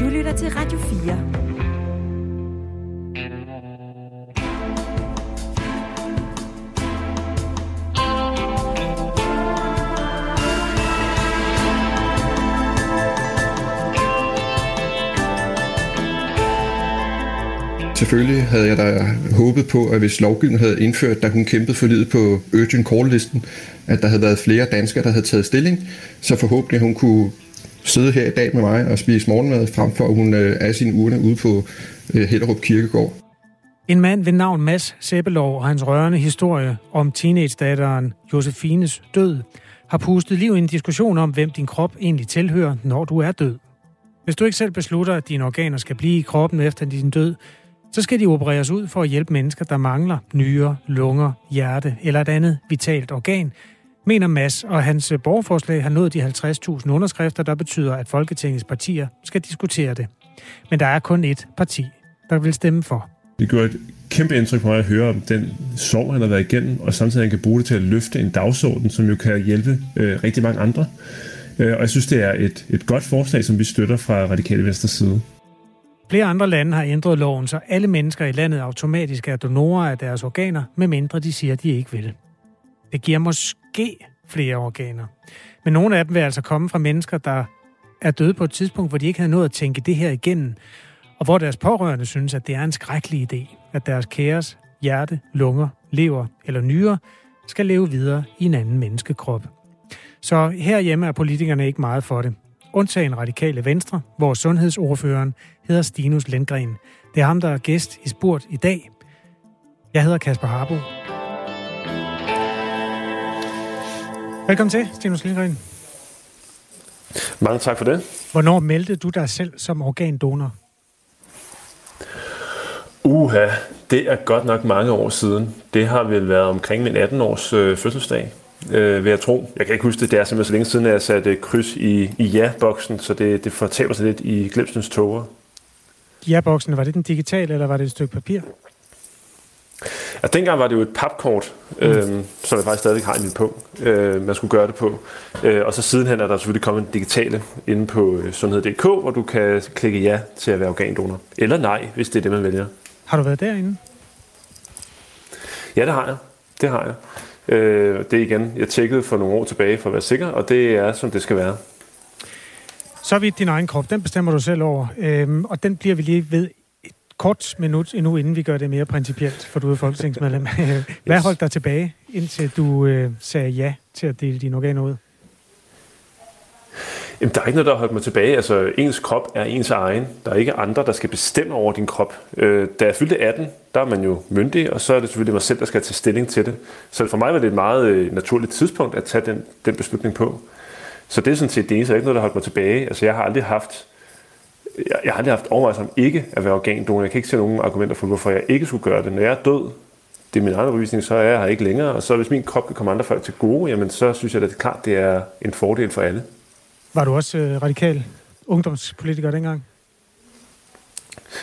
Du lytter til Radio 4. Selvfølgelig havde jeg da håbet på, at hvis lovgivningen havde indført, da hun kæmpede for livet på Urgent Call-listen, at der havde været flere danskere, der havde taget stilling, så forhåbentlig hun kunne sidde her i dag med mig og spise morgenmad, frem for at hun øh, er sin urne ude på øh, Hellerup Kirkegård. En mand ved navn Mads Seppelov og hans rørende historie om teenage-datteren Josefines død har pustet liv i en diskussion om, hvem din krop egentlig tilhører, når du er død. Hvis du ikke selv beslutter, at dine organer skal blive i kroppen efter din død, så skal de opereres ud for at hjælpe mennesker, der mangler nyre, lunger, hjerte eller et andet vitalt organ, mener Mads, og hans borgerforslag har nået de 50.000 underskrifter, der betyder, at Folketingets partier skal diskutere det. Men der er kun ét parti, der vil stemme for. Det gør et kæmpe indtryk på mig at høre om den sorg, han har været igennem, og samtidig han kan bruge det til at løfte en dagsorden, som jo kan hjælpe øh, rigtig mange andre. Øh, og jeg synes, det er et, et godt forslag, som vi støtter fra Radikale Venstre side. Flere andre lande har ændret loven, så alle mennesker i landet automatisk er donorer af deres organer, medmindre de siger, de ikke vil. Det giver måske flere organer. Men nogle af dem vil altså komme fra mennesker, der er døde på et tidspunkt, hvor de ikke havde nået at tænke det her igennem, og hvor deres pårørende synes, at det er en skrækkelig idé, at deres kæres hjerte, lunger, lever eller nyrer skal leve videre i en anden menneskekrop. Så herhjemme er politikerne ikke meget for det undtagen radikale venstre, hvor sundhedsordføreren hedder Stinus Lindgren. Det er ham, der er gæst i Spurt i dag. Jeg hedder Kasper Harbo. Velkommen til, Stinus Lindgren. Mange tak for det. Hvornår meldte du dig selv som organdonor? Uha, det er godt nok mange år siden. Det har vel været omkring min 18-års øh, fødselsdag øh, vil jeg tro. Jeg kan ikke huske det, det er simpelthen så længe siden, at jeg satte kryds i, i ja-boksen, så det, det fortaber sig lidt i glemsens toger. Ja-boksen, var det den digitale, eller var det et stykke papir? Ja, dengang var det jo et papkort, mm. øhm, som jeg faktisk stadig har i min punkt, øh, man skulle gøre det på. Øh, og så sidenhen er der selvfølgelig kommet en digitale inde på øh, sundhed.dk, hvor du kan klikke ja til at være organdonor. Eller nej, hvis det er det, man vælger. Har du været derinde? Ja, det har jeg. Det har jeg. Øh, det igen, jeg tjekkede for nogle år tilbage for at være sikker, og det er, som det skal være. Så vidt din egen krop, den bestemmer du selv over, øhm, og den bliver vi lige ved kort minut endnu, inden vi gør det mere principielt, for du er folketingsmedlem. Hvad yes. holdt dig tilbage, indtil du øh, sagde ja til at dele dine organer ud? Jamen, der er ikke noget, der har holdt mig tilbage. Altså, ens krop er ens egen. Der er ikke andre, der skal bestemme over din krop. Øh, da jeg fyldte 18, der er man jo myndig, og så er det selvfølgelig mig selv, der skal tage stilling til det. Så for mig var det et meget øh, naturligt tidspunkt at tage den, den beslutning på. Så det er sådan set det eneste. Der er ikke noget, der har holdt mig tilbage. Altså, jeg har aldrig haft jeg, jeg har aldrig haft overvejelser om ikke at være organdonor. Jeg kan ikke se nogen argumenter for, hvorfor jeg ikke skulle gøre det. Når jeg er død, det er min egen overbevisning, så er jeg her ikke længere. Og så hvis min krop kan komme andre folk til gode, jamen så synes jeg, at det er klart, det er en fordel for alle. Var du også øh, radikal ungdomspolitiker dengang?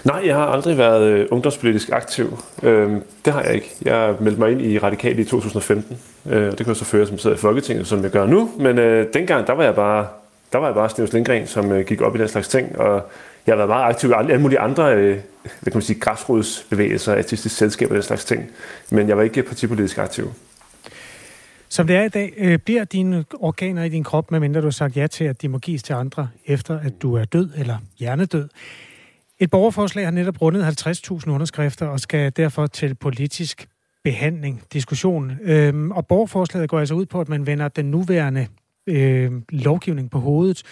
Nej, jeg har aldrig været øh, ungdomspolitisk aktiv. Øh, det har jeg ikke. Jeg meldte mig ind i Radikal i 2015, øh, og det kan jeg så føre, som sidder i Folketinget, som jeg gør nu. Men øh, dengang, der var jeg bare, der var jeg bare Stens Lindgren, som øh, gik op i den slags ting, og jeg har været meget aktiv i alle mulige andre øh, hvad kan man sige, græsrodsbevægelser, artistiske selskaber og den slags ting. Men jeg var ikke partipolitisk aktiv. Som det er i dag, øh, bliver dine organer i din krop, medmindre du har sagt ja til, at de må gives til andre, efter at du er død eller hjernedød. Et borgerforslag har netop rundet 50.000 underskrifter og skal derfor til politisk behandling, diskussion. Øhm, og borgerforslaget går altså ud på, at man vender den nuværende øh, lovgivning på hovedet,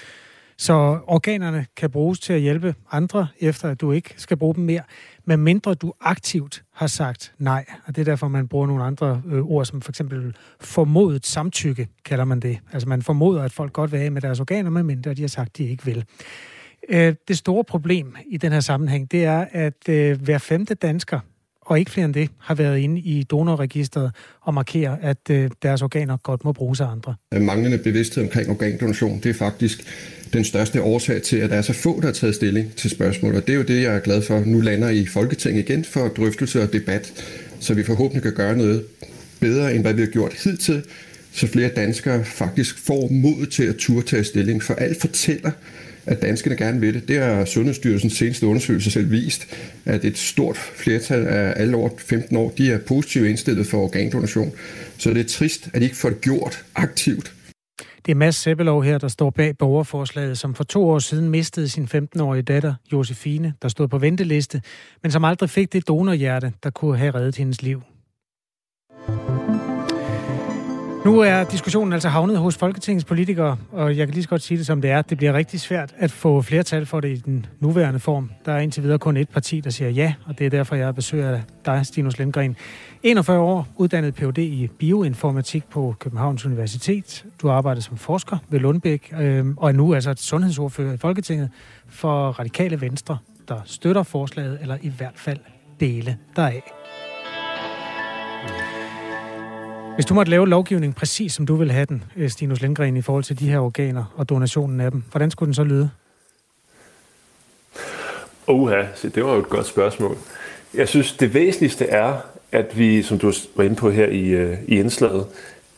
så organerne kan bruges til at hjælpe andre, efter at du ikke skal bruge dem mere, men mindre du aktivt har sagt nej. Og det er derfor, man bruger nogle andre øh, ord, som for eksempel formodet samtykke, kalder man det. Altså man formoder, at folk godt vil have med deres organer, medmindre de har sagt, at de ikke vil. Øh, det store problem i den her sammenhæng, det er, at øh, hver femte dansker og ikke flere end det, har været inde i donorregistret og markerer, at øh, deres organer godt må bruges af andre. Øh, manglende bevidsthed omkring organdonation, det er faktisk den største årsag til, at der er så få, der har taget stilling til spørgsmålet. Og det er jo det, jeg er glad for. Nu lander i Folketinget igen for drøftelse og debat, så vi forhåbentlig kan gøre noget bedre, end hvad vi har gjort hidtil, så flere danskere faktisk får mod til at turde tage stilling. For alt fortæller, at danskerne gerne vil det. Det har Sundhedsstyrelsens seneste undersøgelse selv vist, at et stort flertal af alle over 15 år, de er positivt indstillet for organdonation. Så det er trist, at de ikke får det gjort aktivt. Det er Mads Sebelov her, der står bag borgerforslaget, som for to år siden mistede sin 15-årige datter, Josefine, der stod på venteliste, men som aldrig fik det donorhjerte, der kunne have reddet hendes liv. Nu er diskussionen altså havnet hos Folketingets politikere, og jeg kan lige så godt sige det som det er. Det bliver rigtig svært at få flertal for det i den nuværende form. Der er indtil videre kun et parti, der siger ja, og det er derfor, jeg besøger dig, Stinus Lindgren. 41 år, uddannet Ph.D. i bioinformatik på Københavns Universitet. Du arbejder som forsker ved Lundbæk, øh, og er nu altså sundhedsordfører i Folketinget for Radikale Venstre, der støtter forslaget, eller i hvert fald dele deraf. Hvis du måtte lave lovgivning præcis som du vil have den, øh, Stinus Lindgren, i forhold til de her organer og donationen af dem, hvordan skulle den så lyde? Oha, så det var jo et godt spørgsmål. Jeg synes, det væsentligste er, at vi, som du var inde på her i, øh, i indslaget,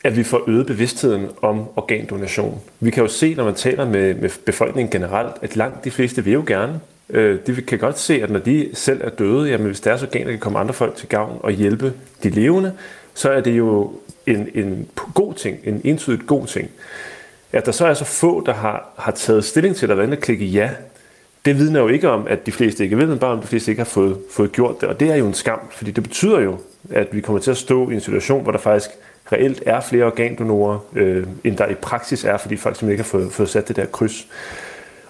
at vi får øget bevidstheden om organdonation. Vi kan jo se, når man taler med, med befolkningen generelt, at langt de fleste vil jo gerne. Øh, de kan godt se, at når de selv er døde, jamen hvis deres organer kan komme andre folk til gavn og hjælpe de levende, så er det jo en, en god ting, en entydigt god ting. At der så er så få, der har, har taget stilling til at vende klikke ja, det vidner jo ikke om, at de fleste ikke ved, men bare om de fleste ikke har fået, fået gjort det. Og det er jo en skam, fordi det betyder jo, at vi kommer til at stå i en situation, hvor der faktisk reelt er flere organdonorer, øh, end der i praksis er, fordi folk simpelthen ikke har fået, fået sat det der kryds.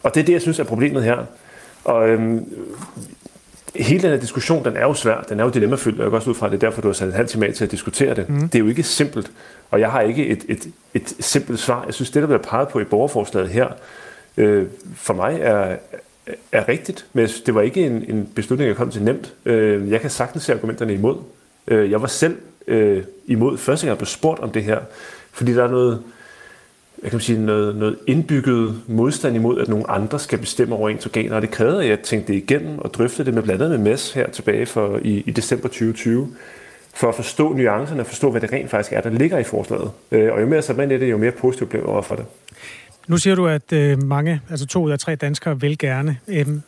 Og det er det, jeg synes er problemet her. Og øhm, hele den her diskussion, den er jo svær, den er jo dilemmafyldt, og jeg går også ud fra, at det er derfor, du har sat en halv time af til at diskutere det. Mm. Det er jo ikke simpelt, og jeg har ikke et, et, et simpelt svar. Jeg synes, det, der bliver peget på i borgerforslaget her, øh, for mig er, er rigtigt, men det var ikke en, en beslutning, jeg kom til nemt. Øh, jeg kan sagtens se argumenterne imod. Øh, jeg var selv øh, imod første gang, jeg blev spurgt om det her, fordi der er noget, jeg kan sige, noget, noget indbygget modstand imod, at nogle andre skal bestemme over ens organer. Og det krævede, at jeg tænkte det igennem og drøftede det med blandt andet med MES her tilbage for, i, i december 2020, for at forstå nuancerne og forstå, hvad det rent faktisk er, der ligger i forslaget. Øh, og jo mere så man i det, jo mere positivt blev over for det. Nu siger du, at øh, mange, altså to ud af tre danskere vil gerne. Øhm,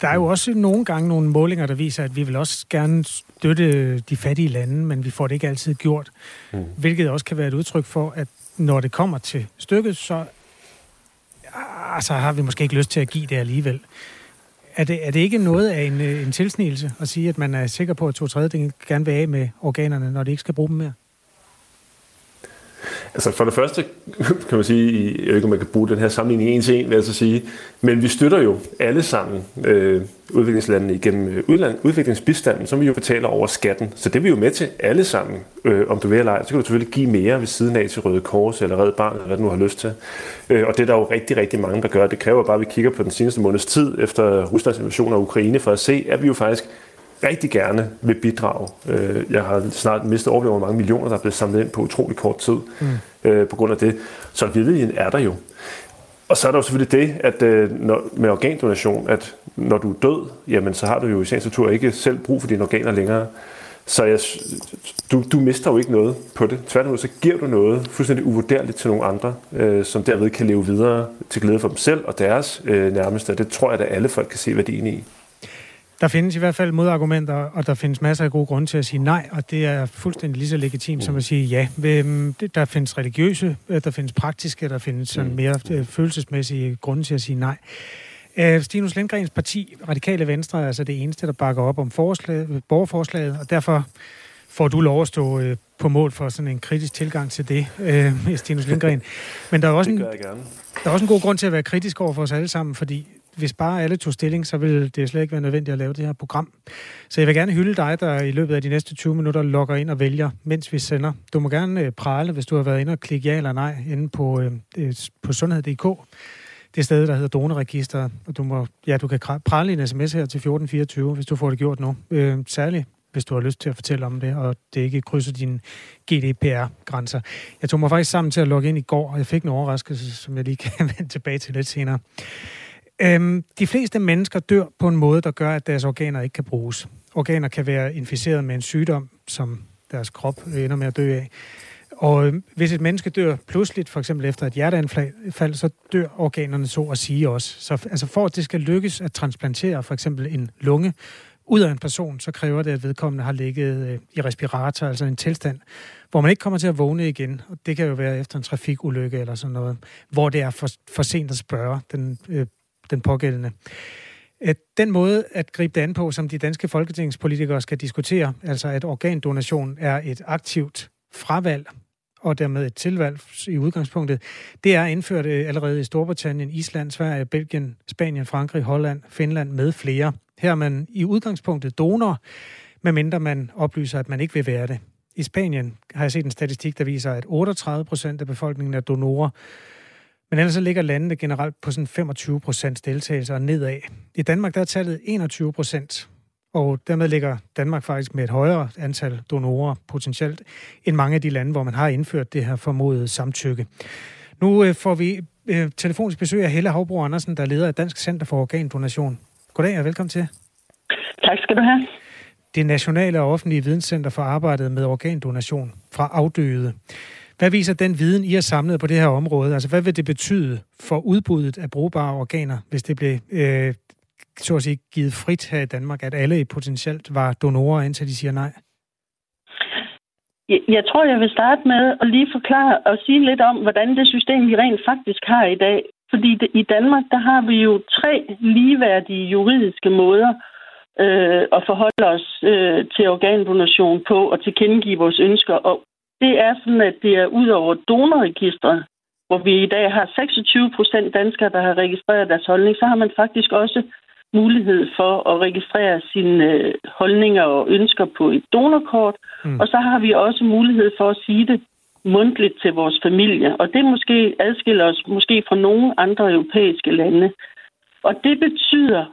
der er jo også nogle gange nogle målinger, der viser, at vi vil også gerne støtte de fattige lande, men vi får det ikke altid gjort. Mm. Hvilket også kan være et udtryk for, at når det kommer til stykket, så altså, har vi måske ikke lyst til at give det alligevel. Er det, er det ikke noget af en, øh, en tilsnigelse at sige, at man er sikker på, at to tredjedel gerne vil af med organerne, når de ikke skal bruge dem mere? Altså for det første kan man sige, jeg ved ikke om man kan bruge den her sammenligning en til en, vil jeg så sige, men vi støtter jo alle sammen øh, udviklingslandene igennem øh, udland, udviklingsbistanden, som vi jo betaler over skatten. Så det er vi jo med til alle sammen, øh, om du vil eller ej. Så kan du selvfølgelig give mere ved siden af til Røde Kors eller Red Barn, eller hvad du nu har lyst til. Øh, og det er der jo rigtig, rigtig mange, der gør. Det kræver bare, at vi kigger på den seneste måneds tid efter Ruslands invasion af Ukraine, for at se, at vi jo faktisk rigtig gerne vil bidrage. Øh, jeg har snart mistet overblik hvor mange millioner, der er blevet samlet ind på utrolig kort tid mm. øh, på grund af det. Så viljen er der jo. Og så er der jo selvfølgelig det, at øh, når, med organdonation, at når du er død, jamen så har du jo i sagens natur ikke selv brug for dine organer længere. Så jeg, du, du mister jo ikke noget på det. Tværtimod så giver du noget fuldstændig uvurderligt til nogle andre, øh, som derved kan leve videre til glæde for dem selv og deres øh, nærmeste. Det tror jeg, at alle folk kan se værdien i. Der findes i hvert fald modargumenter, og der findes masser af gode grunde til at sige nej, og det er fuldstændig lige så legitimt mm. som at sige ja. Der findes religiøse, øh, der findes praktiske, der findes sådan mm. mere øh, følelsesmæssige grunde til at sige nej. Øh, Stinus Lindgrens parti, Radikale Venstre, er altså det eneste, der bakker op om forslag, borgerforslaget, og derfor får du lov at stå på mål for sådan en kritisk tilgang til det, øh, Stinus Lindgren. Men der er, også en, der er også en god grund til at være kritisk over for os alle sammen, fordi hvis bare alle tog stilling, så ville det slet ikke være nødvendigt at lave det her program. Så jeg vil gerne hylde dig, der i løbet af de næste 20 minutter logger ind og vælger, mens vi sender. Du må gerne øh, prale, hvis du har været inde og klikke ja eller nej inde på, øh, øh på sundhed.dk. Det sted, der hedder Donorregisteret. og du, må, ja, du kan prale en sms her til 1424, hvis du får det gjort nu. Øh, særligt hvis du har lyst til at fortælle om det, og det ikke krydser dine GDPR-grænser. Jeg tog mig faktisk sammen til at logge ind i går, og jeg fik en overraskelse, som jeg lige kan vende tilbage til lidt senere. Øhm, de fleste mennesker dør på en måde, der gør, at deres organer ikke kan bruges. Organer kan være inficeret med en sygdom, som deres krop ender med at dø af. Og øh, hvis et menneske dør pludseligt, for eksempel efter et hjerteanfald, så dør organerne så at sige også. Så altså for at det skal lykkes at transplantere for eksempel en lunge ud af en person, så kræver det, at vedkommende har ligget øh, i respirator, altså en tilstand, hvor man ikke kommer til at vågne igen. Og det kan jo være efter en trafikulykke eller sådan noget, hvor det er for, for sent at spørge den, øh, den pågældende. At den måde at gribe det an på, som de danske folketingspolitikere skal diskutere, altså at organdonation er et aktivt fravalg og dermed et tilvalg i udgangspunktet, det er indført øh, allerede i Storbritannien, Island, Sverige, Belgien, Spanien, Frankrig, Holland, Finland med flere. Her er man i udgangspunktet donor, medmindre man oplyser, at man ikke vil være det. I Spanien har jeg set en statistik, der viser, at 38 procent af befolkningen er donorer, men ellers så ligger landene generelt på sådan 25 procents deltagelse og nedad. I Danmark der er tallet 21 procent, og dermed ligger Danmark faktisk med et højere antal donorer potentielt end mange af de lande, hvor man har indført det her formodede samtykke. Nu øh, får vi øh, telefonisk besøg af Helle Havbro Andersen, der er leder af Dansk Center for Organdonation. Goddag og velkommen til. Tak skal du have. Det nationale og offentlige videnscenter for arbejdet med organdonation fra afdøde. Hvad viser den viden, I har samlet på det her område? Altså, hvad vil det betyde for udbuddet af brugbare organer, hvis det blev øh, så at sige, givet frit her i Danmark, at alle potentielt var donorer, indtil de siger nej? Jeg tror, jeg vil starte med at lige forklare og sige lidt om, hvordan det system, vi rent faktisk har i dag. Fordi det, i Danmark, der har vi jo tre ligeværdige juridiske måder øh, at forholde os øh, til organdonation på og tilkendegive vores ønsker. Og det er sådan, at det er ud over donorregistret, hvor vi i dag har 26 procent danskere, der har registreret deres holdning, så har man faktisk også mulighed for at registrere sine øh, holdninger og ønsker på et donorkort. Mm. Og så har vi også mulighed for at sige det mundtligt til vores familie. Og det måske adskiller os måske fra nogle andre europæiske lande. Og det betyder,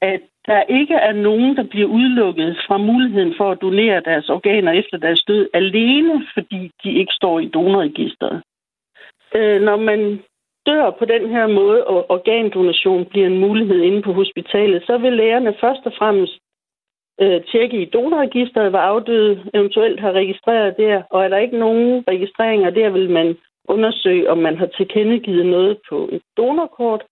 at der ikke er nogen, der bliver udelukket fra muligheden for at donere deres organer efter deres død, alene fordi de ikke står i donorregisteret. Øh, når man dør på den her måde, og organdonation bliver en mulighed inde på hospitalet, så vil lægerne først og fremmest øh, tjekke i donorregisteret, hvad afdøde eventuelt har registreret der, og er der ikke nogen registreringer der, vil man undersøge, om man har tilkendegivet noget på et donorkort,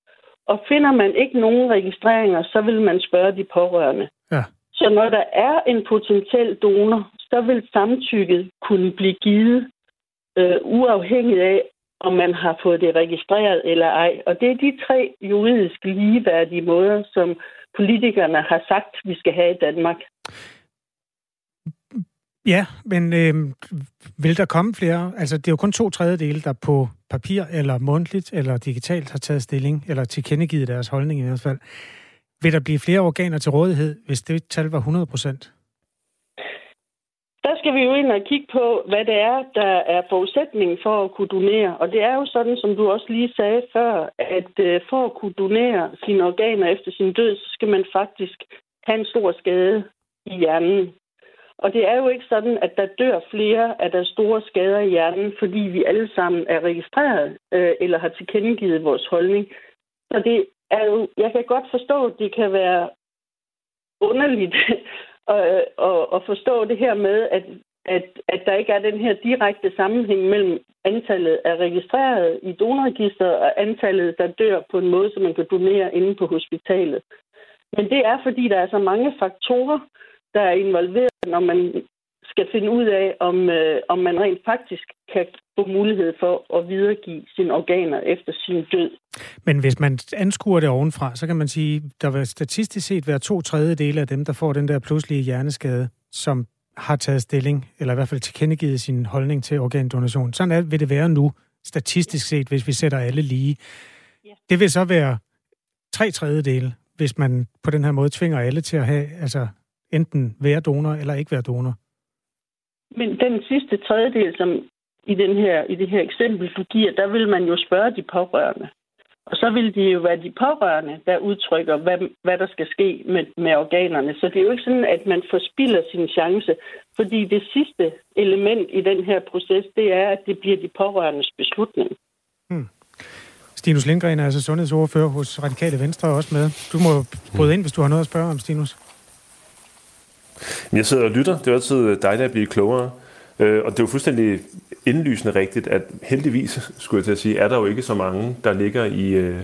og finder man ikke nogen registreringer, så vil man spørge de pårørende. Ja. Så når der er en potentiel donor, så vil samtykket kunne blive givet øh, uafhængigt af, om man har fået det registreret eller ej. Og det er de tre juridisk ligeværdige måder, som politikerne har sagt, vi skal have i Danmark. Ja, men øh, vil der komme flere? Altså, det er jo kun to tredjedele, der på papir eller mundtligt eller digitalt har taget stilling, eller tilkendegivet deres holdning i hvert fald. Vil der blive flere organer til rådighed, hvis det tal var 100 procent? Der skal vi jo ind og kigge på, hvad det er, der er forudsætningen for at kunne donere. Og det er jo sådan, som du også lige sagde før, at øh, for at kunne donere sine organer efter sin død, så skal man faktisk have en stor skade i hjernen. Og det er jo ikke sådan, at der dør flere af der store skader i hjernen, fordi vi alle sammen er registreret øh, eller har tilkendegivet vores holdning. Så det er jo, jeg kan godt forstå, at det kan være underligt at, at, at forstå det her med, at, at, at der ikke er den her direkte sammenhæng mellem antallet af registrerede i donorregisteret og antallet, der dør på en måde, så man kan donere inde på hospitalet. Men det er, fordi der er så mange faktorer, der er involveret, når man skal finde ud af, om, øh, om man rent faktisk kan få mulighed for at videregive sine organer efter sin død. Men hvis man anskuer det ovenfra, så kan man sige, der vil statistisk set være to tredjedele af dem, der får den der pludselige hjerneskade, som har taget stilling, eller i hvert fald tilkendegivet sin holdning til organdonation. Sådan er, vil det være nu, statistisk set, hvis vi sætter alle lige. Ja. Det vil så være tre tredjedele, hvis man på den her måde tvinger alle til at have, altså enten være donor eller ikke være donor. Men den sidste tredjedel, som i, den her, i det her eksempel, du giver, der vil man jo spørge de pårørende. Og så vil det jo være de pårørende, der udtrykker, hvad, hvad der skal ske med, med organerne. Så det er jo ikke sådan, at man forspilder sin chance. Fordi det sidste element i den her proces, det er, at det bliver de pårørendes beslutning. Hmm. Stinus Lindgren er altså sundhedsordfører hos Radikale Venstre også med. Du må bryde ind, hvis du har noget at spørge om, Stinus. Jeg sidder og lytter. Det er altid øh, dejligt at blive klogere. Øh, og det er jo fuldstændig indlysende rigtigt, at heldigvis, skulle jeg til at sige, er der jo ikke så mange, der ligger i, øh,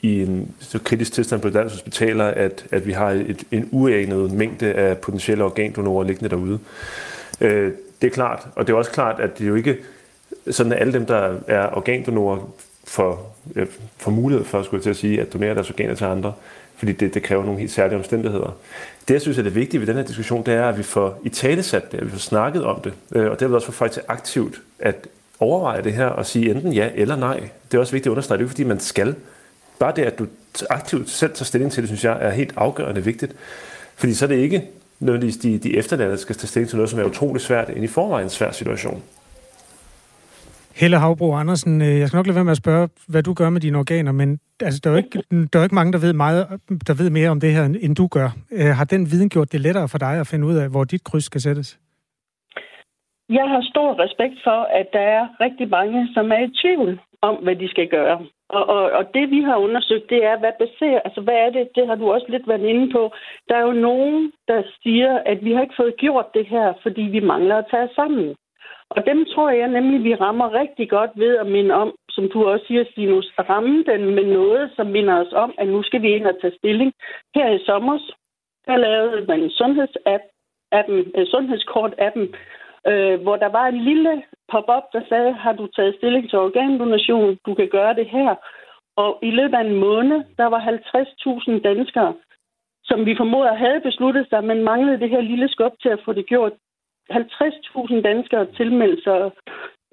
i en så kritisk tilstand på landets hospitaler, at, at vi har et, en uanet mængde af potentielle organdonorer liggende derude. Øh, det er klart, og det er også klart, at det er jo ikke sådan, at alle dem, der er organdonorer, får, øh, får mulighed for, skulle jeg til at sige, at donere deres organer til andre, fordi det, det kræver nogle helt særlige omstændigheder. Det, jeg synes er det vigtige ved den her diskussion, det er, at vi får i talesat det, at vi får snakket om det, øh, og det vil også få folk til aktivt at overveje det her og sige enten ja eller nej. Det er også vigtigt at understrege, det er fordi man skal. Bare det, at du aktivt selv tager stilling til det, synes jeg er helt afgørende vigtigt. Fordi så er det ikke nødvendigvis de, de efterladte, der skal tage stilling til noget, som er utrolig svært, end i forvejen en svær situation. Helle Havbro Andersen, øh, jeg skal nok lade være med at spørge, hvad du gør med dine organer, men altså, der, er jo ikke, der er jo ikke mange, der ved, meget, der ved mere om det her, end du gør. Øh, har den viden gjort det lettere for dig at finde ud af, hvor dit kryds skal sættes? Jeg har stor respekt for, at der er rigtig mange, som er i tvivl om, hvad de skal gøre. Og, og, og det, vi har undersøgt, det er, hvad baserer, altså hvad er det, det har du også lidt været inde på. Der er jo nogen, der siger, at vi har ikke fået gjort det her, fordi vi mangler at tage sammen. Og dem tror jeg nemlig, vi rammer rigtig godt ved at minde om, som du også siger, Stinus, at ramme den med noget, som minder os om, at nu skal vi ind og tage stilling. Her i sommer, der lavede man sundhedsapp, appen, uh, sundhedskort-appen, øh, hvor der var en lille pop-up, der sagde, har du taget stilling til organdonation? Du kan gøre det her. Og i løbet af en måned, der var 50.000 danskere, som vi formoder havde besluttet sig, men manglede det her lille skub til at få det gjort. 50.000 danskere tilmeldte sig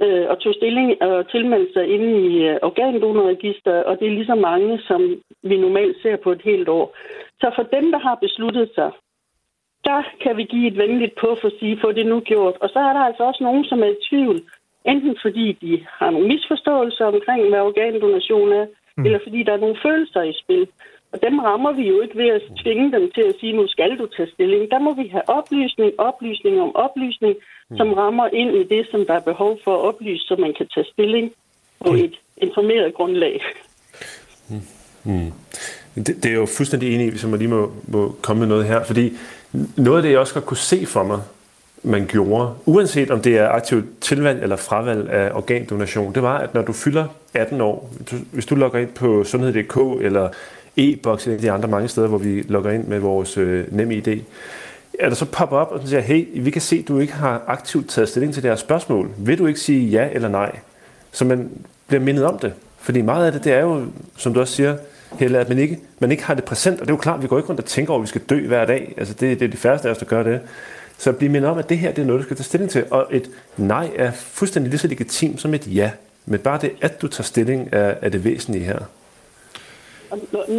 øh, og tog stilling og tilmeldte sig inde i øh, organdonorregister, og det er lige så mange, som vi normalt ser på et helt år. Så for dem, der har besluttet sig, der kan vi give et venligt på for at sige, få det nu gjort. Og så er der altså også nogen, som er i tvivl. Enten fordi de har nogle misforståelser omkring, hvad organdonation er, mm. eller fordi der er nogle følelser i spil. Og dem rammer vi jo ikke ved at tvinge dem til at sige, nu skal du tage stilling. Der må vi have oplysning, oplysning om oplysning, mm. som rammer ind i det, som der er behov for at oplyse, så man kan tage stilling på et informeret grundlag. Mm. Mm. Det, det er jo fuldstændig enig i, hvis man lige må, må komme med noget her, fordi noget af det, jeg også godt kunne se for mig, man gjorde, uanset om det er aktivt tilvalg eller fravalg af organdonation, det var, at når du fylder 18 år, hvis du logger ind på sundhed.dk eller e-boks eller de andre mange steder, hvor vi logger ind med vores øh, nemme ID, er der så popper op og siger, hey, vi kan se, at du ikke har aktivt taget stilling til det her spørgsmål. Vil du ikke sige ja eller nej? Så man bliver mindet om det. Fordi meget af det, det er jo, som du også siger, Helle, at man ikke, man ikke har det præsent. Og det er jo klart, at vi går ikke rundt og tænker over, at vi skal dø hver dag. Altså det, det er de færreste af os, der gør det. Så blive mindet om, at det her det er noget, du skal tage stilling til. Og et nej er fuldstændig lige så legitimt som et ja. Men bare det, at du tager stilling, er, er det væsentlige her.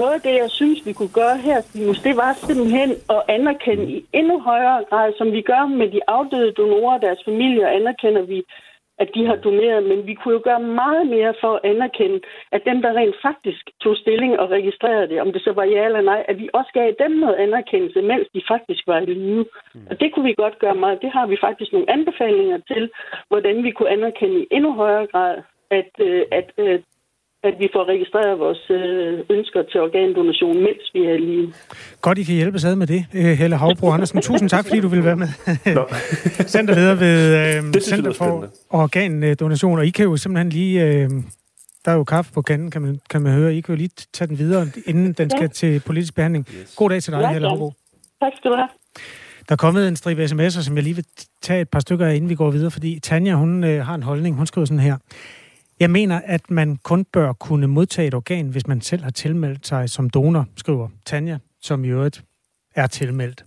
Noget af det, jeg synes, vi kunne gøre her, Stinus, det var simpelthen at anerkende i endnu højere grad, som vi gør med de afdøde donorer og deres familier, anerkender vi, at de har doneret, men vi kunne jo gøre meget mere for at anerkende, at dem, der rent faktisk tog stilling og registrerede det, om det så var ja eller nej, at vi også gav dem noget anerkendelse, mens de faktisk var i live. Mm. Og det kunne vi godt gøre meget. Det har vi faktisk nogle anbefalinger til, hvordan vi kunne anerkende i endnu højere grad, at, øh, at, at øh, at vi får registreret vores øh, ønsker til organdonation, mens vi er lige. Godt, I kan hjælpe ad med det. Øh, Helle Havbro Andersen, tusind tak, fordi du vil være med. Centerleder ved øh, Center for Organdonation, og I kan jo simpelthen lige... Øh, der er jo kaffe på kanden, kan man, kan man høre. I kan jo lige tage den videre, inden den skal ja. til politisk behandling. Yes. God dag til dig, ja, Helle Havbro. Tak skal du have. Der er kommet en stribe sms'er, som jeg lige vil tage et par stykker af, inden vi går videre, fordi Tanja, hun øh, har en holdning. Hun skriver sådan her. Jeg mener, at man kun bør kunne modtage et organ, hvis man selv har tilmeldt sig som donor, skriver Tanja, som i øvrigt er tilmeldt.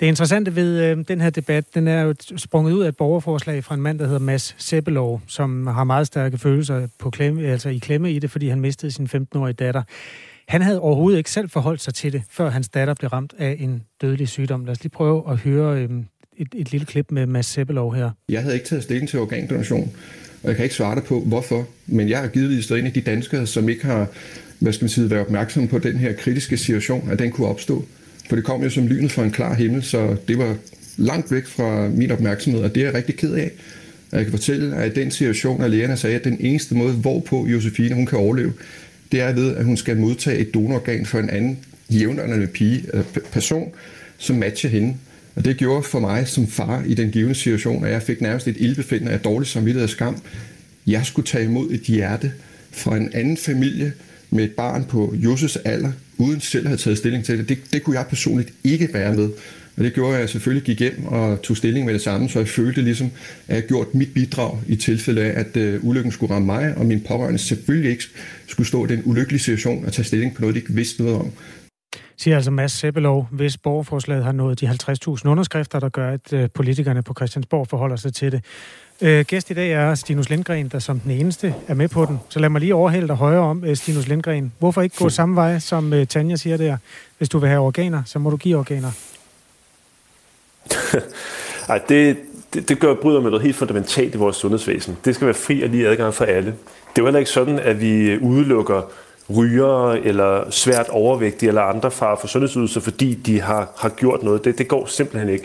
Det interessante ved øh, den her debat, den er jo sprunget ud af et borgerforslag fra en mand, der hedder Mads Seppelov, som har meget stærke følelser på klemme, altså i klemme i det, fordi han mistede sin 15-årige datter. Han havde overhovedet ikke selv forholdt sig til det, før hans datter blev ramt af en dødelig sygdom. Lad os lige prøve at høre øh, et, et lille klip med Mads Sebelov her. Jeg havde ikke taget stilling til organdonation, og jeg kan ikke svare dig på, hvorfor. Men jeg har givetvis været en af de danskere, som ikke har hvad skal man sige, været opmærksom på den her kritiske situation, at den kunne opstå. For det kom jo som lynet fra en klar himmel, så det var langt væk fra min opmærksomhed, og det er jeg rigtig ked af. Jeg kan fortælle, at den situation, at lægerne sagde, at den eneste måde, hvorpå Josefine hun kan overleve, det er ved, at hun skal modtage et donororgan for en anden jævnaldrende pige, øh, person, som matcher hende. Og det gjorde for mig som far i den givende situation, at jeg fik nærmest et ildbefindende af dårlig samvittighed og skam. Jeg skulle tage imod et hjerte fra en anden familie med et barn på Josses alder, uden selv at have taget stilling til det. det. Det kunne jeg personligt ikke være med. Og det gjorde, at jeg selvfølgelig gik hjem og tog stilling med det samme, så jeg følte ligesom, at jeg gjort mit bidrag i tilfælde af, at øh, ulykken skulle ramme mig, og min pårørende selvfølgelig ikke skulle stå i den ulykkelige situation og tage stilling på noget, de ikke vidste noget om. Siger altså Mads Sebbelov, hvis borgerforslaget har nået de 50.000 underskrifter, der gør, at uh, politikerne på Christiansborg forholder sig til det. Uh, gæst i dag er Stinus Lindgren, der som den eneste er med på den. Så lad mig lige overhælde dig højere om, uh, Stinus Lindgren. Hvorfor ikke gå samme vej, som uh, Tanja siger der? Hvis du vil have organer, så må du give organer. Ej, det, det, det gør bryder med noget helt fundamentalt i vores sundhedsvæsen. Det skal være fri og lige adgang for alle. Det er jo heller ikke sådan, at vi udelukker rygere eller svært overvægtige eller andre far for sundhedsydelser, fordi de har, har gjort noget. Det, det går simpelthen ikke.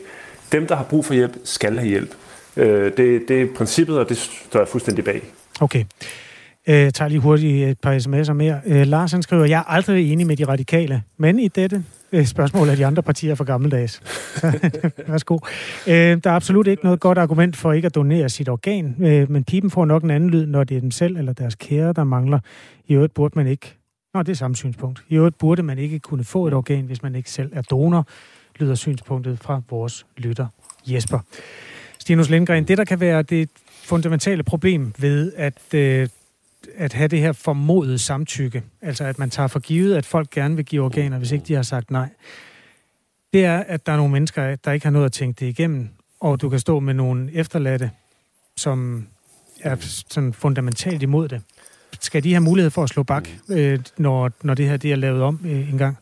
Dem, der har brug for hjælp, skal have hjælp. Øh, det, det er princippet, og det står jeg fuldstændig bag. Okay. Jeg tager lige hurtigt et par sms'er mere. Øh, Lars han skriver, jeg er aldrig enig med de radikale, men i dette Øh, spørgsmål er de andre partier for gammeldags. Værsgo. Øh, der er absolut ikke noget godt argument for ikke at donere sit organ, øh, men pipen får nok en anden lyd, når det er dem selv eller deres kære, der mangler. I øvrigt burde man ikke... Nå, det er samme synspunkt. I øvrigt burde man ikke kunne få et organ, hvis man ikke selv er donor, lyder synspunktet fra vores lytter Jesper. Stinus Lindgren, det der kan være det fundamentale problem ved, at øh, at have det her formodet samtykke, altså at man tager for givet, at folk gerne vil give organer, hvis ikke de har sagt nej, det er, at der er nogle mennesker, der ikke har noget at tænke det igennem, og du kan stå med nogle efterladte, som er sådan fundamentalt imod det. Skal de have mulighed for at slå bak, øh, når, når det her det er lavet om øh, en gang?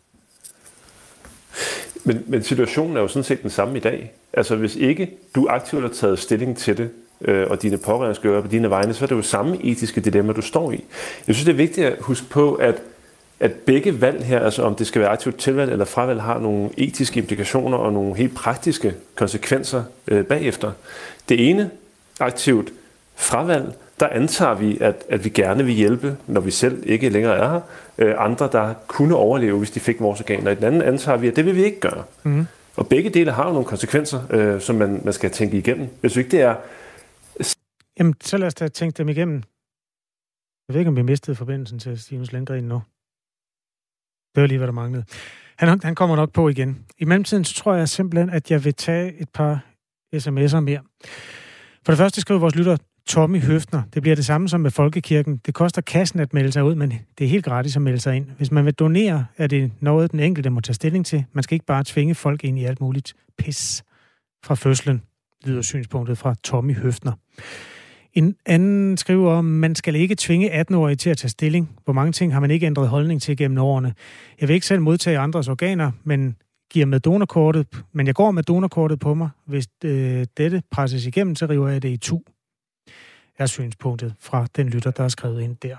Men, men situationen er jo sådan set den samme i dag. Altså hvis ikke du aktivt har taget stilling til det, øh, og dine pårørende skal gøre på dine vegne, så er det jo samme etiske dilemma, du står i. Jeg synes, det er vigtigt at huske på, at, at begge valg her, altså om det skal være aktivt tilvalg eller fravalg, har nogle etiske implikationer og nogle helt praktiske konsekvenser øh, bagefter. Det ene, aktivt fravalg, der antager vi, at, at vi gerne vil hjælpe, når vi selv ikke længere er her, øh, andre, der kunne overleve, hvis de fik vores organer. I den anden antager vi, at det vil vi ikke gøre. Mm. Og begge dele har jo nogle konsekvenser, øh, som man, man skal tænke igennem. Hvis ikke det er Jamen, så lad os da tænke dem igennem. Jeg ved ikke, om vi mistede forbindelsen til Stinus Lindgren nu. Det var lige, hvad der manglede. Han, han kommer nok på igen. I mellemtiden så tror jeg simpelthen, at jeg vil tage et par sms'er mere. For det første skriver vores lytter Tommy Høfner. Det bliver det samme som med Folkekirken. Det koster kassen at melde sig ud, men det er helt gratis at melde sig ind. Hvis man vil donere, er det noget, den enkelte må tage stilling til. Man skal ikke bare tvinge folk ind i alt muligt pis fra fødslen, lyder synspunktet fra Tommy Høfner. En anden skriver om, man skal ikke tvinge 18-årige til at tage stilling. Hvor mange ting har man ikke ændret holdning til gennem årene. Jeg vil ikke selv modtage andres organer, men giver med donorkortet, men jeg går med donorkortet på mig. Hvis øh, dette presses igennem, så river jeg det i tu. Er synspunktet fra den lytter, der er skrevet ind der.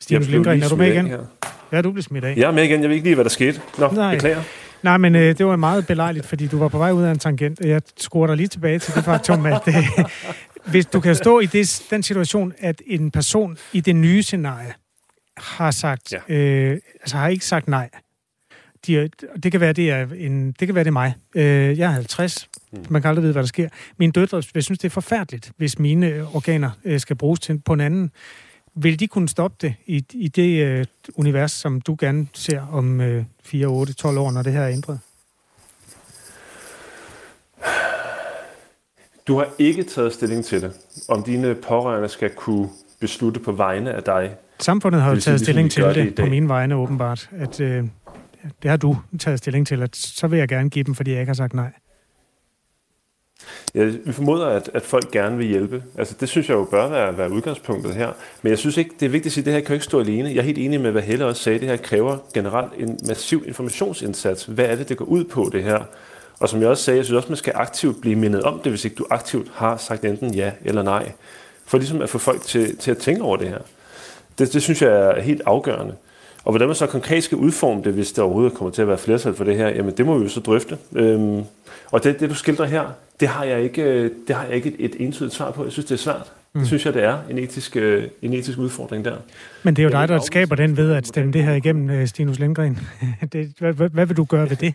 Stine Lindgren, er du med igen? Her. Ja, du bliver smidt af. Jeg er med igen. Jeg ved ikke lige, hvad der skete. Nå, Nej. beklager. Nej, men øh, det var meget belejligt, fordi du var på vej ud af en tangent. Jeg skruer dig lige tilbage til det faktum, at øh, hvis du kan stå i det, den situation, at en person i det nye scenarie har sagt, ja. øh, altså har ikke sagt nej. De, det kan være, det er en, det kan være, det er mig. Øh, jeg er 50. Mm. Man kan aldrig vide, hvad der sker. Mine døtre vil synes, det er forfærdeligt, hvis mine organer øh, skal bruges til, på en anden. Vil de kunne stoppe det i, i det øh, univers, som du gerne ser om øh, 4, 8, 12 år, når det her er ændret? Du har ikke taget stilling til det, om dine pårørende skal kunne beslutte på vegne af dig. Samfundet har jo taget ligesom stilling til det, det på mine vegne åbenbart. At, øh, det har du taget stilling til, at så vil jeg gerne give dem, fordi jeg ikke har sagt nej. Ja, vi formoder, at, at folk gerne vil hjælpe. Altså, det synes jeg jo bør være, være udgangspunktet her. Men jeg synes ikke, det er vigtigt at sige, at det her kan ikke stå alene. Jeg er helt enig med, hvad Helle også sagde. Det her kræver generelt en massiv informationsindsats. Hvad er det, det går ud på, det her? Og som jeg også sagde, jeg synes også, man skal aktivt blive mindet om det, hvis ikke du aktivt har sagt enten ja eller nej. For ligesom at få folk til, til at tænke over det her. Det, det synes jeg er helt afgørende. Og hvordan man så konkret skal udforme det, hvis der overhovedet kommer til at være flertal for det her, jamen det må vi jo så drøfte. Øhm, og det, det du skildrer her, det har jeg ikke, det har jeg ikke et, et entydigt svar på. Jeg synes, det er svært. Mm. Det synes jeg, det er en etisk, øh, en etisk udfordring der. Men det er jo dig, der skaber den ved at stemme det her igennem, øh, Stinus Lindgren. det, hvad, hvad vil du gøre ved det?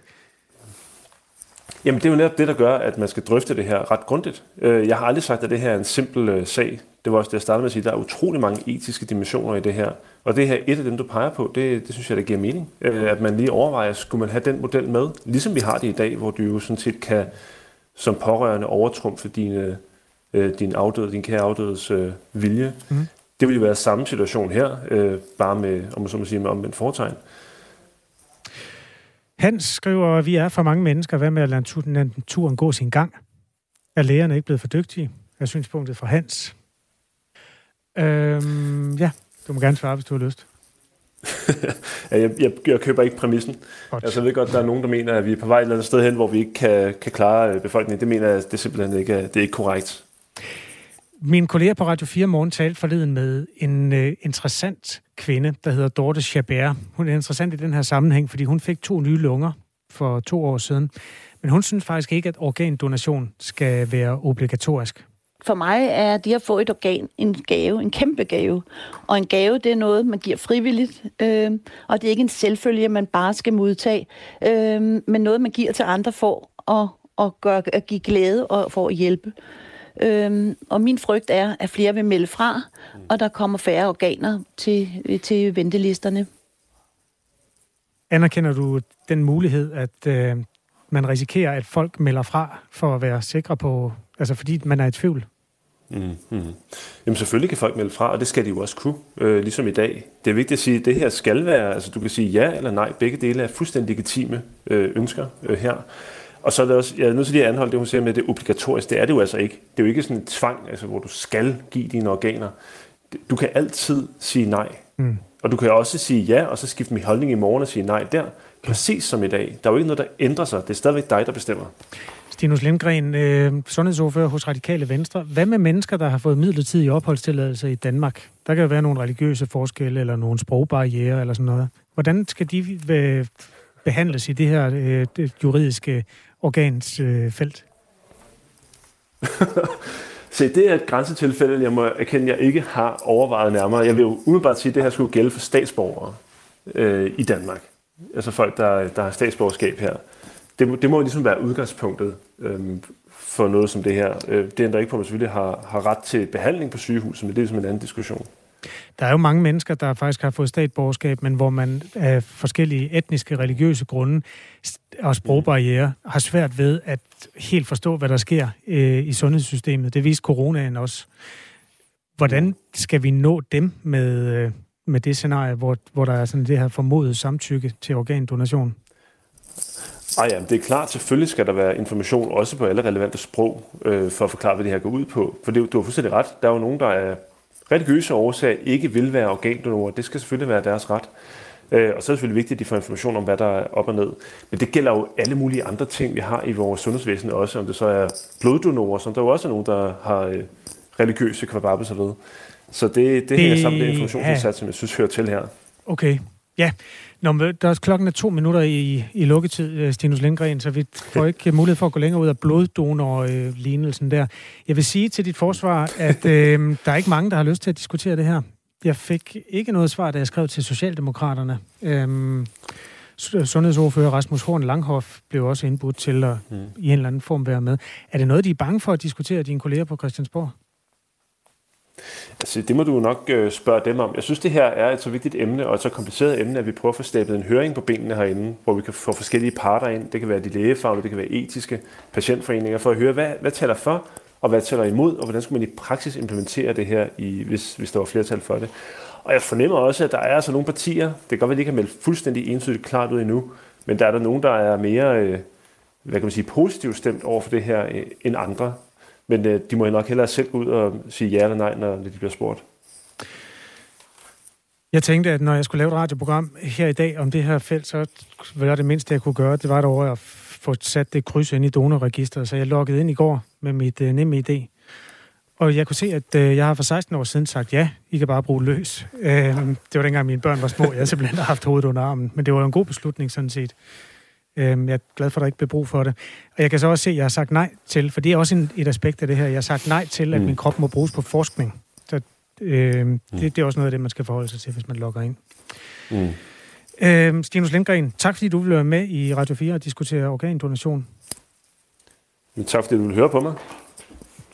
Jamen, det er jo netop det, der gør, at man skal drøfte det her ret grundigt. Øh, jeg har aldrig sagt, at det her er en simpel øh, sag. Det var også det, jeg startede med at sige. Der er utrolig mange etiske dimensioner i det her. Og det her er et af dem, du peger på. Det, det synes jeg, det giver mening. Øh, at man lige overvejer, skulle man have den model med? Ligesom vi har det i dag, hvor du jo sådan set kan som pårørende overtrumfe dine, din afdøde, din kære afdødes vilje. Mm. Det ville være samme situation her, bare med, om man så må sige, med omvendt foretegn. Hans skriver, at vi er for mange mennesker. Hvad med at lade naturen gå sin gang? Er lægerne ikke blevet for dygtige? Er synspunktet fra Hans. Øhm, ja, du må gerne svare, hvis du har lyst. ja, jeg, jeg, jeg køber ikke præmissen. Godt. Altså, jeg ved godt, der er nogen, der mener, at vi er på vej et eller andet sted hen, hvor vi ikke kan, kan klare øh, befolkningen. Det mener jeg, det er simpelthen ikke, det er ikke korrekt. Min kollega på Radio 4 Morgen talte forleden med en øh, interessant kvinde, der hedder Dorte Chabert. Hun er interessant i den her sammenhæng, fordi hun fik to nye lunger for to år siden. Men hun synes faktisk ikke, at organdonation skal være obligatorisk. For mig er det at få et organ en gave, en kæmpe gave. Og en gave, det er noget, man giver frivilligt. Øh, og det er ikke en selvfølge, man bare skal modtage. Øh, men noget, man giver til andre for at, at, gøre, at give glæde og for at hjælpe. Øhm, og min frygt er, at flere vil melde fra, og der kommer færre organer til, til ventelisterne. Anerkender du den mulighed, at øh, man risikerer, at folk melder fra for at være sikre på, altså fordi man er i tvivl? Mm-hmm. Jamen selvfølgelig kan folk melde fra, og det skal de jo også kunne, øh, ligesom i dag. Det er vigtigt at sige, at det her skal være, altså du kan sige ja eller nej, begge dele er fuldstændig legitime øh, ønsker øh, her. Og så er det også, jeg er nødt til lige at anholde det, hun siger med, det obligatorisk. Det er det jo altså ikke. Det er jo ikke sådan en tvang, altså, hvor du skal give dine organer. Du kan altid sige nej. Mm. Og du kan også sige ja, og så skifte min holdning i morgen og sige nej der. Præcis som i dag. Der er jo ikke noget, der ændrer sig. Det er stadigvæk dig, der bestemmer. Stinus Lindgren, øh, sundhedsordfører hos Radikale Venstre. Hvad med mennesker, der har fået midlertidig opholdstilladelse i Danmark? Der kan jo være nogle religiøse forskelle, eller nogle sprogbarriere, eller sådan noget. Hvordan skal de øh, behandles i det her øh, juridiske organs øh, felt? Se, det er et grænsetilfælde, jeg må erkende, jeg ikke har overvejet nærmere. Jeg vil jo umiddelbart sige, at det her skulle gælde for statsborgere øh, i Danmark. Altså folk, der, der har statsborgerskab her. Det, det må ligesom være udgangspunktet øh, for noget som det her. Øh, det ændrer ikke på, at man selvfølgelig har, har ret til behandling på sygehuset, men det er ligesom en anden diskussion. Der er jo mange mennesker, der faktisk har fået statsborgerskab, men hvor man af forskellige etniske, religiøse grunde og sprogbarriere har svært ved at helt forstå, hvad der sker øh, i sundhedssystemet. Det viste coronaen også. Hvordan skal vi nå dem med, øh, med det scenarie, hvor, hvor der er sådan det her formodet samtykke til organdonation? Ej, ja, det er klart, selvfølgelig skal der være information også på alle relevante sprog, øh, for at forklare, hvad det her går ud på. For det, du har fuldstændig ret. Der er jo nogen, der er religiøse årsager ikke vil være organdonorer. Det skal selvfølgelig være deres ret. Øh, og så er det selvfølgelig vigtigt, at de får information om, hvad der er op og ned. Men det gælder jo alle mulige andre ting, vi har i vores sundhedsvæsen også, om det så er bloddonorer, som der jo også er nogen, der har øh, religiøse kvababelser ved. Så det, det, det hænger sammen med informationsindsats, som jeg synes hører til her. Okay, ja. Nå, men der er klokken er to minutter i, i lukketid, øh, Stinus Lindgren, så vi får ikke mulighed for at gå længere ud af bloddonor-lignelsen der. Jeg vil sige til dit forsvar, at øh, der er ikke mange, der har lyst til at diskutere det her. Jeg fik ikke noget svar, da jeg skrev til Socialdemokraterne. Øhm, sundhedsordfører Rasmus Horn Langhoff blev også indbudt til at mm. i en eller anden form være med. Er det noget, de er bange for at diskutere dine kolleger på Christiansborg? Altså, det må du nok øh, spørge dem om. Jeg synes, det her er et så vigtigt emne og et så kompliceret emne, at vi prøver at få stablet en høring på benene herinde, hvor vi kan få forskellige parter ind. Det kan være de lægefaglige, det kan være etiske patientforeninger, for at høre, hvad, hvad taler for, og hvad taler imod, og hvordan skulle man i praksis implementere det her, i, hvis, hvis der var flertal for det. Og jeg fornemmer også, at der er altså nogle partier, det kan godt være, at de ikke har meldt fuldstændig entydigt klart ud endnu, men der er der nogen, der er mere, øh, hvad kan man sige, positivt stemt over for det her øh, end andre. Men øh, de må nok hellere selv ud og sige ja eller nej, når de bliver spurgt. Jeg tænkte, at når jeg skulle lave et radioprogram her i dag om det her felt, så var det mindste, jeg kunne gøre, det var over at få sat det kryds ind i donorregisteret. Så jeg loggede ind i går med mit øh, nemme idé. Og jeg kunne se, at øh, jeg har for 16 år siden sagt, ja, I kan bare bruge løs. Øh, det var dengang mine børn var små. Jeg havde simpelthen haft hovedet under armen. Men det var jo en god beslutning sådan set. Øhm, jeg er glad for, at der ikke blev brug for det. Og jeg kan så også se, at jeg har sagt nej til, for det er også en, et aspekt af det her, jeg har sagt nej til, at mm. min krop må bruges på forskning. Så øhm, mm. det, det er også noget af det, man skal forholde sig til, hvis man logger ind. Mm. Øhm, Stinus Lindgren, tak fordi du vil være med i Radio 4 og diskutere organdonation. Tak fordi du vil høre på mig.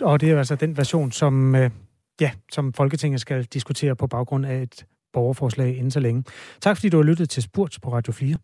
Og det er altså den version, som, øh, ja, som Folketinget skal diskutere på baggrund af et borgerforslag inden så længe. Tak fordi du har lyttet til Spurt på Radio 4.